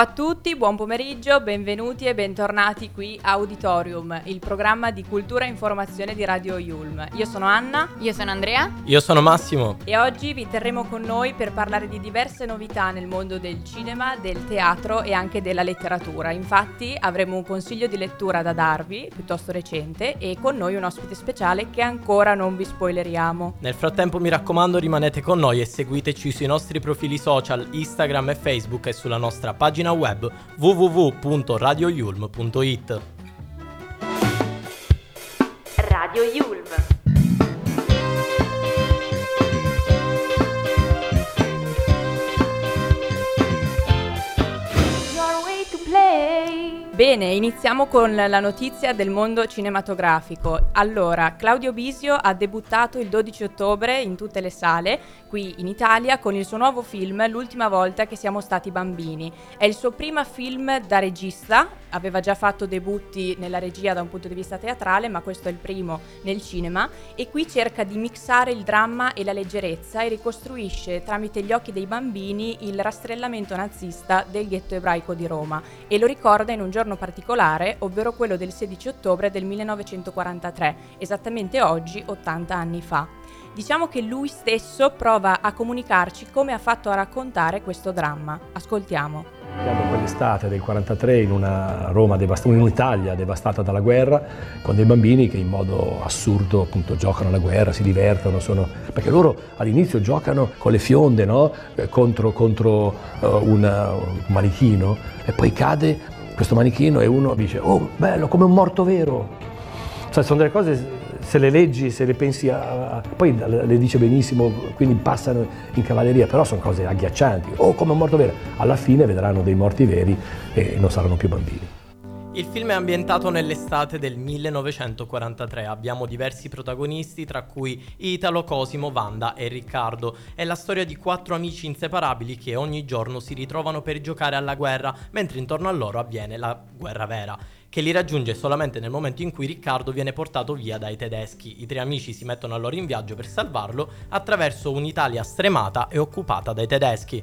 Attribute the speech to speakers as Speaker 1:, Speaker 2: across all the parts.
Speaker 1: A tutti, buon pomeriggio, benvenuti e bentornati qui a Auditorium, il programma di cultura e informazione di Radio Yulm. Io sono Anna.
Speaker 2: Io sono Andrea.
Speaker 3: Io sono Massimo.
Speaker 1: E oggi vi terremo con noi per parlare di diverse novità nel mondo del cinema, del teatro e anche della letteratura. Infatti avremo un consiglio di lettura da darvi, piuttosto recente, e con noi un ospite speciale che ancora non vi spoileriamo.
Speaker 3: Nel frattempo mi raccomando rimanete con noi e seguiteci sui nostri profili social Instagram e Facebook e sulla nostra pagina pagina web www.radioyulm.it.
Speaker 1: Radio Yulm. Bene, iniziamo con la notizia del mondo cinematografico. Allora, Claudio Bisio ha debuttato il 12 ottobre in tutte le sale qui in Italia con il suo nuovo film L'ultima volta che siamo stati bambini. È il suo primo film da regista, aveva già fatto debutti nella regia da un punto di vista teatrale, ma questo è il primo nel cinema e qui cerca di mixare il dramma e la leggerezza e ricostruisce tramite gli occhi dei bambini il rastrellamento nazista del ghetto ebraico di Roma e lo ricorda in un giorno particolare, ovvero quello del 16 ottobre del 1943, esattamente oggi 80 anni fa. Diciamo che lui stesso prova a comunicarci come ha fatto a raccontare questo dramma. Ascoltiamo.
Speaker 4: Siamo quell'estate del 43 in una Roma devastata, in un'Italia devastata dalla guerra, con dei bambini che in modo assurdo appunto giocano alla guerra, si divertono, sono... perché loro all'inizio giocano con le fionde no? Eh, contro, contro uh, una, un manichino e poi cade questo manichino e uno dice oh bello come un morto vero. Cioè sono delle cose se le leggi, se le pensi a, a, poi le dice benissimo, quindi passano in cavalleria, però sono cose agghiaccianti. Oh, come un morto vero. Alla fine vedranno dei morti veri e non saranno più bambini.
Speaker 3: Il film è ambientato nell'estate del 1943, abbiamo diversi protagonisti tra cui Italo, Cosimo, Wanda e Riccardo. È la storia di quattro amici inseparabili che ogni giorno si ritrovano per giocare alla guerra, mentre intorno a loro avviene la guerra vera che li raggiunge solamente nel momento in cui Riccardo viene portato via dai tedeschi. I tre amici si mettono allora in viaggio per salvarlo attraverso un'Italia stremata e occupata dai tedeschi.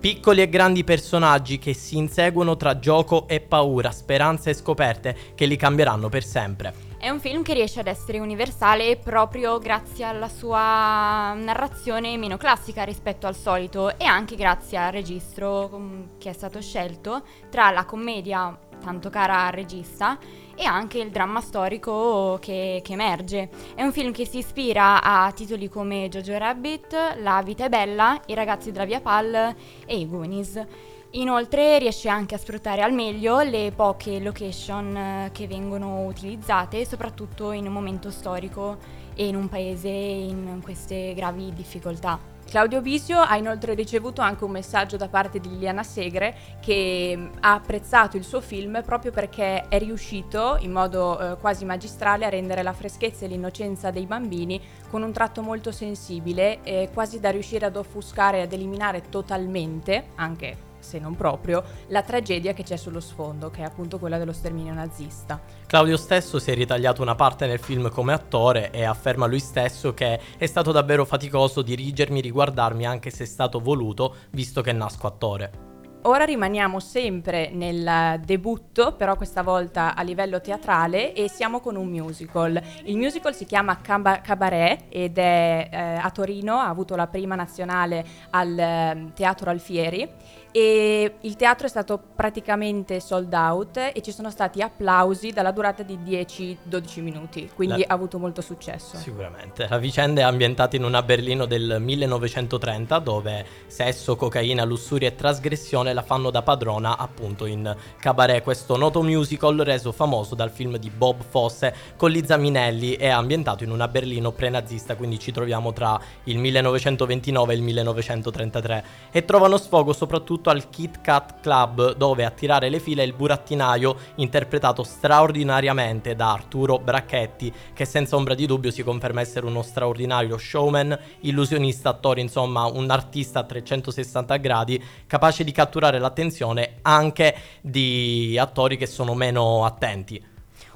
Speaker 3: Piccoli e grandi personaggi che si inseguono tra gioco e paura, speranze e scoperte che li cambieranno per sempre.
Speaker 2: È un film che riesce ad essere universale proprio grazie alla sua narrazione meno classica rispetto al solito e anche grazie al registro mm, che è stato scelto tra la commedia tanto cara al regista, e anche il dramma storico che, che, emerge. È un film che si ispira a titoli come Jojo Rabbit, La vita è bella, I ragazzi della via Pal e i Goonies. Inoltre riesce anche a sfruttare al meglio le poche location eh, che vengono utilizzate, soprattutto in un momento storico e in un paese in queste gravi difficoltà.
Speaker 1: Claudio Bisio ha inoltre ricevuto anche un messaggio da parte di Liliana Segre che mm, ha apprezzato il suo film proprio perché è riuscito in modo eh, quasi magistrale a rendere la freschezza e l'innocenza dei bambini con un tratto molto sensibile, eh, quasi da riuscire ad offuscare e ad eliminare totalmente, anche se non proprio, la tragedia che c'è sullo sfondo, che è appunto quella dello sterminio nazista.
Speaker 3: Claudio stesso si è ritagliato una parte nel film come attore e afferma lui stesso che è stato davvero faticoso dirigermi, riguardarmi anche se è stato voluto, visto che nasco attore.
Speaker 1: Ora rimaniamo sempre nel debutto, però questa volta a livello teatrale e siamo con un musical. Il musical si chiama Cabaret ed è eh, a Torino, ha avuto la prima nazionale al eh, Teatro Alfieri e il teatro è stato praticamente sold out e ci sono stati applausi dalla durata di 10-12 minuti, quindi la... ha avuto molto successo.
Speaker 3: Sicuramente. La vicenda è ambientata in una Berlino del 1930 dove sesso, cocaina, lussuria e trasgressione la fanno da padrona appunto in Cabaret, questo noto musical reso famoso dal film di Bob Fosse con Liza Minelli e ambientato in una Berlino pre-nazista, quindi ci troviamo tra il 1929 e il 1933 e trovano sfogo soprattutto al Kit Kat Club dove a tirare le file è il burattinaio interpretato straordinariamente da Arturo Bracchetti che senza ombra di dubbio si conferma essere uno straordinario showman, illusionista, attore, insomma un artista a 360 gradi capace di catturare l'attenzione anche di attori che sono meno attenti.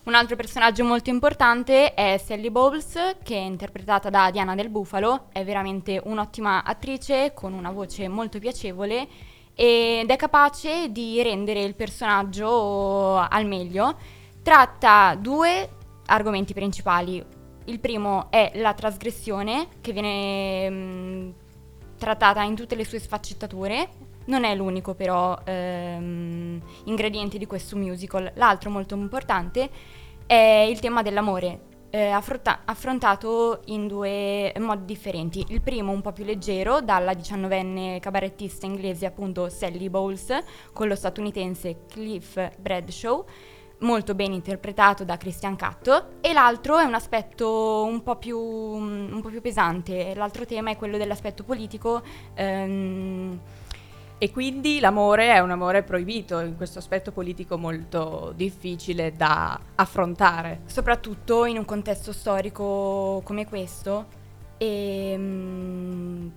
Speaker 2: Un altro personaggio molto importante è Sally Bowles, che è interpretata da Diana del Bufalo, è veramente un'ottima attrice con una voce molto piacevole ed è capace di rendere il personaggio al meglio. Tratta due argomenti principali. Il primo è la trasgressione, che viene mh, mm, trattata in tutte le sue sfaccettature. Non è l'unico però ehm, ingrediente di questo musical. L'altro molto importante è il tema dell'amore, eh, affronta- affrontato in due modi differenti. Il primo un po' più leggero, dalla diciannovenne cabarettista inglese appunto Sally Bowles, con lo statunitense Cliff Bradshaw, molto ben interpretato da Christian Catto, e l'altro è un aspetto un po' più, un po più pesante. L'altro tema è quello dell'aspetto politico. Ehm,
Speaker 1: e quindi l'amore è un amore proibito, in questo aspetto politico molto difficile da affrontare.
Speaker 2: Soprattutto in un contesto storico come questo. E,
Speaker 1: mm,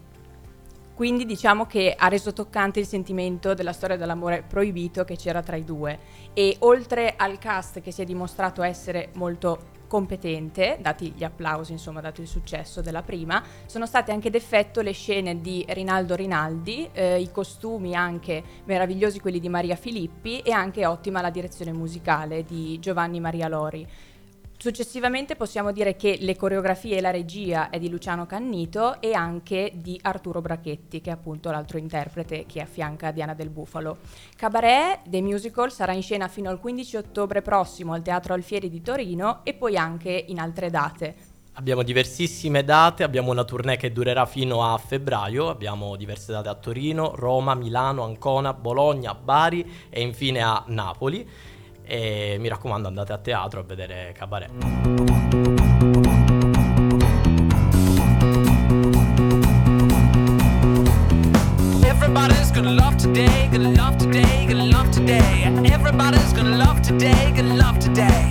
Speaker 1: quindi diciamo che ha reso toccante il sentimento della storia dell'amore proibito che c'era tra i due. E oltre al cast che si è dimostrato essere molto competente, dati gli applausi, insomma, dato il successo della prima, sono state anche d'effetto le scene di Rinaldo Rinaldi, eh, i costumi anche meravigliosi quelli di Maria Filippi e anche ottima la direzione musicale di Giovanni Maria Lori. Successivamente possiamo dire che le coreografie e la regia è di Luciano Cannito e anche di Arturo Brachetti, che è appunto l'altro interprete che affianca Diana del Bufalo. Cabaret The Musical sarà in scena fino al 15 ottobre prossimo al Teatro Alfieri di Torino e poi anche in altre date.
Speaker 3: Abbiamo diversissime date, abbiamo una tournée che durerà fino a febbraio, abbiamo diverse date a Torino, Roma, Milano, Ancona, Bologna, Bari e infine a Napoli e mi raccomando andate a teatro a vedere Cabaret. Everybody's gonna love today, gonna love today, gonna love today. Everybody's gonna love today, gonna love today.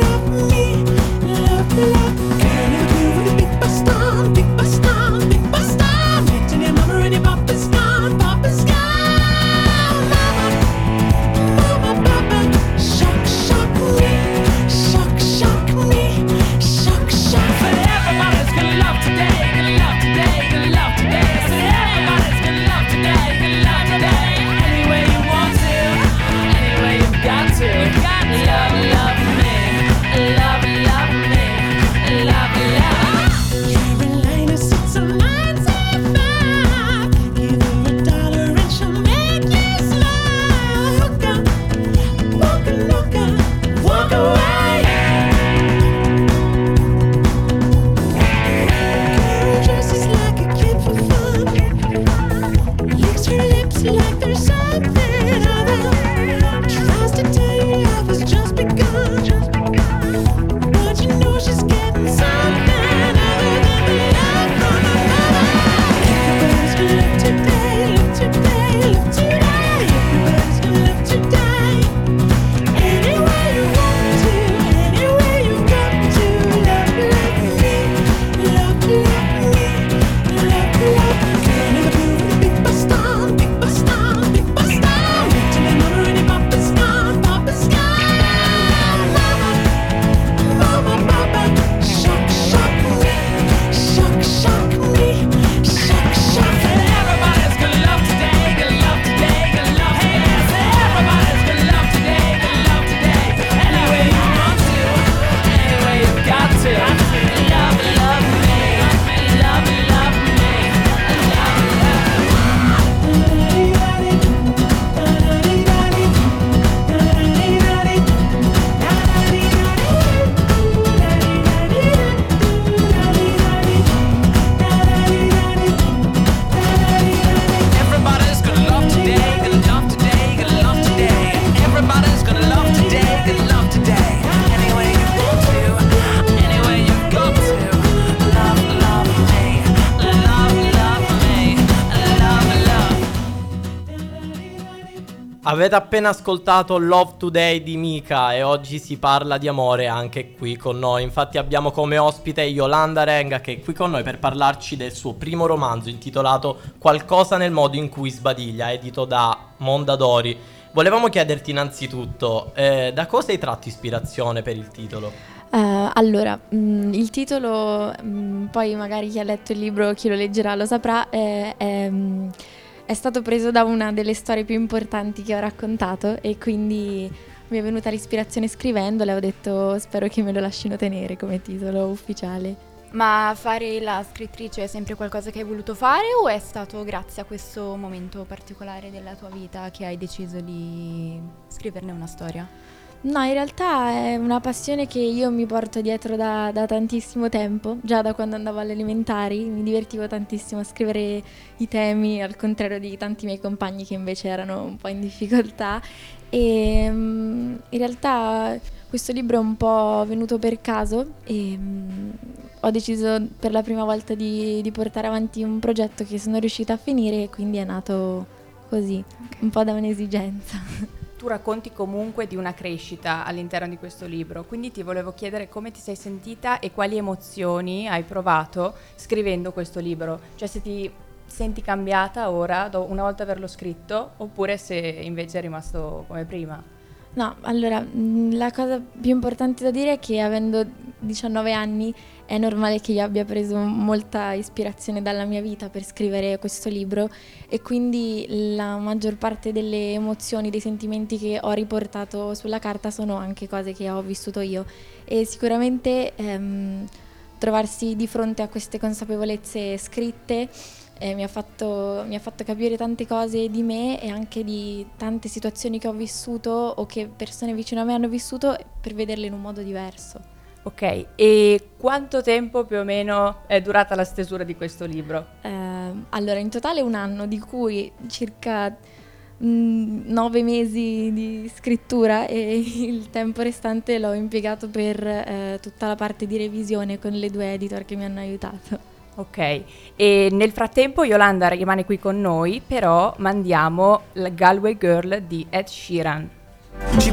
Speaker 3: love me, love, love me. Avete appena ascoltato Love Today di Mika e oggi si parla di amore anche qui con noi. Infatti abbiamo come ospite Yolanda Renga che è qui con noi per parlarci del suo primo romanzo intitolato Qualcosa nel modo in cui sbadiglia, edito da Mondadori. Volevamo chiederti innanzitutto eh, da cosa hai tratto ispirazione per il titolo?
Speaker 5: Uh, allora, mh, mm, il titolo, mh, mm, poi magari chi ha letto il libro, chi lo leggerà lo saprà, è, è, mm, è, stato preso da una delle storie più importanti che ho raccontato e quindi mi è venuta l'ispirazione scrivendole, ho detto spero che me lo lasciano tenere come titolo ufficiale.
Speaker 2: Ma fare la scrittrice è sempre qualcosa che hai voluto fare o è stato grazie a questo momento particolare della tua vita che hai deciso di scriverne una storia?
Speaker 5: No, in realtà è una passione che io mi porto dietro da, da, tantissimo tempo, già da quando andavo alle elementari, mi divertivo tantissimo a scrivere i temi, al contrario di tanti miei compagni che invece erano un po' in difficoltà. E um, in realtà questo libro è un po' venuto per caso e um, ho deciso per la prima volta di, di, portare avanti un progetto che sono riuscita a finire e quindi è nato così, un po' da un'esigenza.
Speaker 6: racconti comunque di una crescita all'interno di questo libro, quindi ti volevo chiedere come ti sei sentita e quali emozioni hai provato scrivendo questo libro, cioè se ti senti cambiata ora, una volta averlo scritto, oppure se invece è rimasto come prima.
Speaker 5: No, allora, mm, la cosa più importante da dire è che avendo 19 anni è normale che io abbia preso molta ispirazione dalla mia vita per scrivere questo libro e quindi la maggior parte delle emozioni, dei sentimenti che ho riportato sulla carta sono anche cose che ho vissuto io. E sicuramente ehm, trovarsi di fronte a queste consapevolezze scritte mi, ha fatto, mi, ha fatto, capire tante cose di me e anche di tante situazioni che ho vissuto o che persone vicino a me hanno vissuto per vederle in un modo diverso.
Speaker 6: Ok, e quanto tempo più o meno è durata la stesura di questo libro?
Speaker 5: Eh, allora, in totale un anno, di cui circa mh, mm, nove mesi di scrittura e il tempo restante l'ho impiegato per eh, tutta la parte di revisione con le due editor che mi hanno aiutato.
Speaker 6: Ok, e nel frattempo Yolanda rimane qui con noi, però mandiamo la Galway Girl di Ed Sheeran. She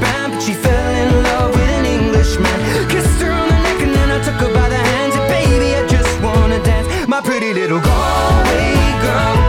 Speaker 6: band But she fell in love with an Englishman. Kissed her on the neck and then I took her by the hands And baby I just wanna dance. My pretty little Galway girl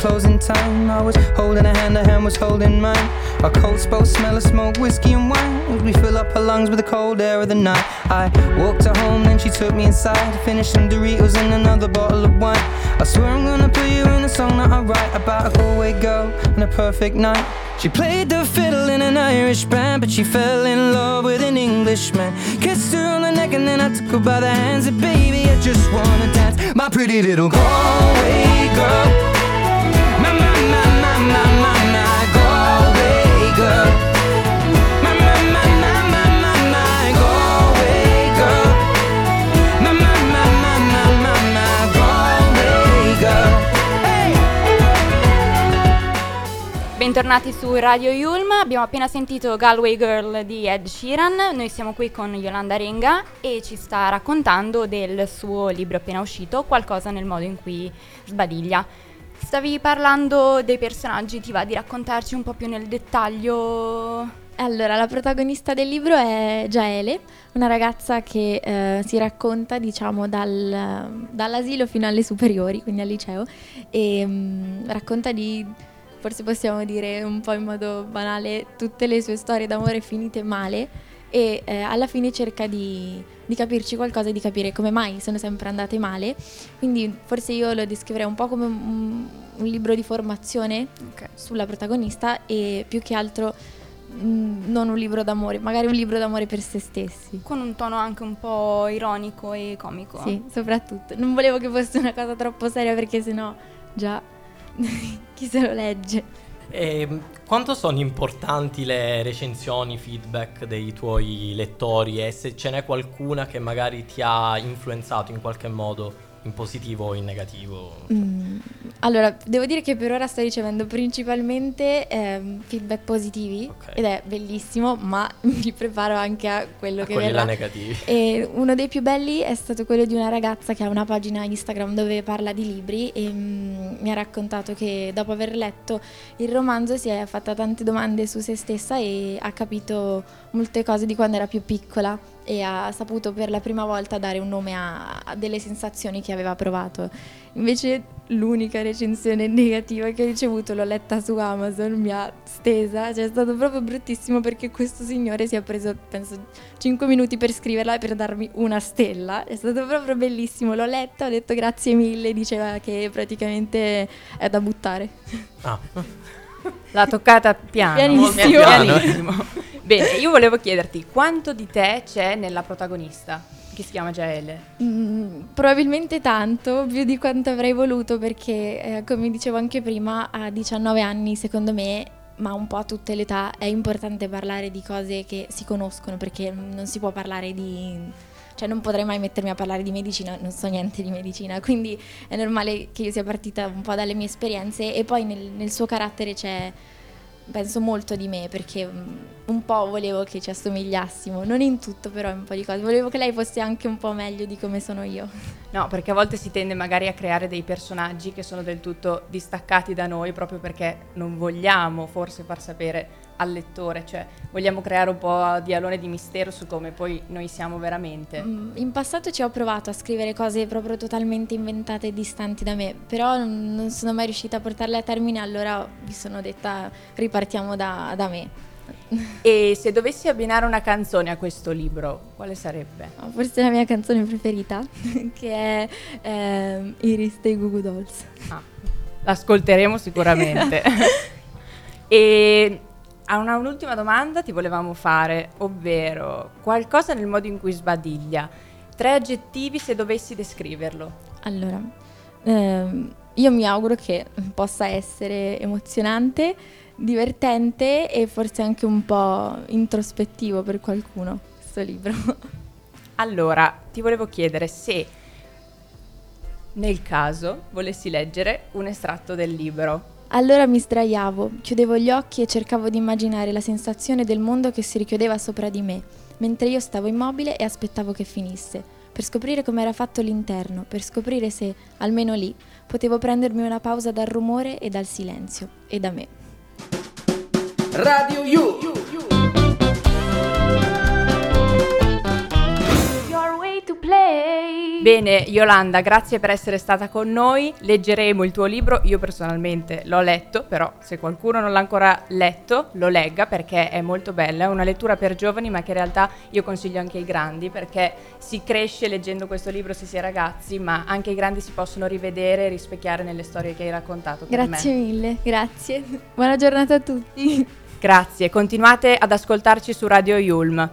Speaker 6: closing time. I was holding a hand, a hand was holding mine. Our coats both smell of smoke, whiskey, and wine. We fill up her lungs with the cold air of the night. I walked her home, then she took me inside. Finished some Doritos and another bottle of wine. I swear I'm gonna put you in a song that I write about a Galway girl and a perfect night. She played the fiddle in an Irish band, but she fell in love with an Englishman. Kissed her on the neck and then I took her by the hands. And baby, I just wanna dance, my pretty little Galway girl.
Speaker 2: Bentornati su Radio Yulm. Abbiamo appena sentito Galway Girl di Ed Sheeran. Noi siamo qui con Yolanda Renga e ci sta raccontando del suo libro appena uscito, Qualcosa nel modo in cui sbadiglia. Stavi parlando dei personaggi, ti va di raccontarci un po' più nel dettaglio?
Speaker 5: Allora, la protagonista del libro è Jaele, una ragazza che eh, si racconta, diciamo, dal, dall'asilo fino alle superiori, quindi al liceo, e mh, mm, racconta di forse possiamo dire un po' in modo banale, tutte le sue storie d'amore finite male e eh, alla fine cerca di, di, capirci qualcosa e di capire come mai sono sempre andate male. Quindi forse io lo descriverei un po' come un, un libro di formazione okay. sulla protagonista e più che altro mh, mm, non un libro d'amore, magari un libro d'amore per se stessi.
Speaker 2: Con un tono anche un po' ironico e comico.
Speaker 5: Sì, soprattutto. Non volevo che fosse una cosa troppo seria perché sennò già chi se lo legge.
Speaker 3: E ehm, quanto sono importanti le recensioni, feedback dei tuoi lettori e se ce n'è qualcuna che magari ti ha influenzato in qualche modo? in positivo o in negativo?
Speaker 5: Mm, allora, devo dire che per ora sto ricevendo principalmente ehm, feedback positivi okay. ed è bellissimo, ma mi preparo anche a quello a che verrà.
Speaker 3: negativi.
Speaker 5: E uno dei più belli è stato quello di una ragazza che ha una pagina Instagram dove parla di libri e mm, mi ha raccontato che dopo aver letto il romanzo si è fatta tante domande su se stessa e ha capito molte cose di quando era più piccola e ha saputo per la prima volta dare un nome a, a, delle sensazioni che aveva provato. Invece l'unica recensione negativa che ho ricevuto l'ho letta su Amazon, mi ha stesa, cioè è stato proprio bruttissimo perché questo signore si è preso, penso, 5 minuti per scriverla e per darmi una stella. È stato proprio bellissimo, l'ho letta, ho detto grazie mille, diceva che praticamente è da buttare.
Speaker 1: Ah. L'ha toccata piano.
Speaker 5: Pianissimo.
Speaker 1: Pianissimo. Bene, io volevo chiederti quanto di te c'è nella protagonista che si chiama Jaele?
Speaker 5: Mm, probabilmente tanto, più di quanto avrei voluto perché, eh, come dicevo anche prima, a 19 anni secondo me, ma un po' a tutte le età, è importante parlare di cose che si conoscono perché non si può parlare di... Cioè non potrei mai mettermi a parlare di medicina, non so niente di medicina, quindi è normale che io sia partita un po' dalle mie esperienze e poi nel, nel suo carattere c'è penso molto di me perché mm, un po' volevo che ci assomigliassimo, non in tutto però in un po' di cose, volevo che lei fosse anche un po' meglio di come sono io.
Speaker 1: No, perché a volte si tende magari a creare dei personaggi che sono del tutto distaccati da noi proprio perché non vogliamo forse far sapere al lettore, cioè vogliamo creare un po' di alone di mistero su come poi noi siamo veramente.
Speaker 5: Mm, in passato ci ho provato a scrivere cose proprio totalmente inventate e distanti da me, però non sono mai riuscita a portarle a termine, allora mi sono detta ripartiamo da, da me.
Speaker 1: E se dovessi abbinare una canzone a questo libro, quale sarebbe?
Speaker 5: Forse la mia canzone preferita, che è eh, Iris dei Goo Goo Dolls.
Speaker 1: Ah, l'ascolteremo sicuramente. e a una, un'ultima domanda ti volevamo fare, ovvero qualcosa nel modo in cui sbadiglia. Tre aggettivi se dovessi descriverlo.
Speaker 5: Allora, ehm, io mi auguro che possa essere emozionante, divertente e forse anche un po' introspettivo per qualcuno questo libro.
Speaker 1: Allora, ti volevo chiedere se nel caso volessi leggere un estratto del libro
Speaker 5: allora mi sdraiavo, chiudevo gli occhi e cercavo di immaginare la sensazione del mondo che si richiudeva sopra di me, mentre io stavo immobile e aspettavo che finisse, per scoprire com'era fatto l'interno, per scoprire se, almeno lì, potevo prendermi una pausa dal rumore e dal silenzio, e da me. Radio You!
Speaker 1: Bene, Yolanda, grazie per essere stata con noi. Leggeremo il tuo libro. Io personalmente l'ho letto, però se qualcuno non l'ha ancora letto, lo legga perché è molto bella. È una lettura per giovani, ma che in realtà io consiglio anche ai grandi perché si cresce leggendo questo libro se si è ragazzi, ma anche i grandi si possono rivedere e rispecchiare nelle storie che hai raccontato.
Speaker 5: Grazie mille, grazie. Buona giornata a tutti.
Speaker 1: Grazie, continuate ad ascoltarci su Radio Yulm.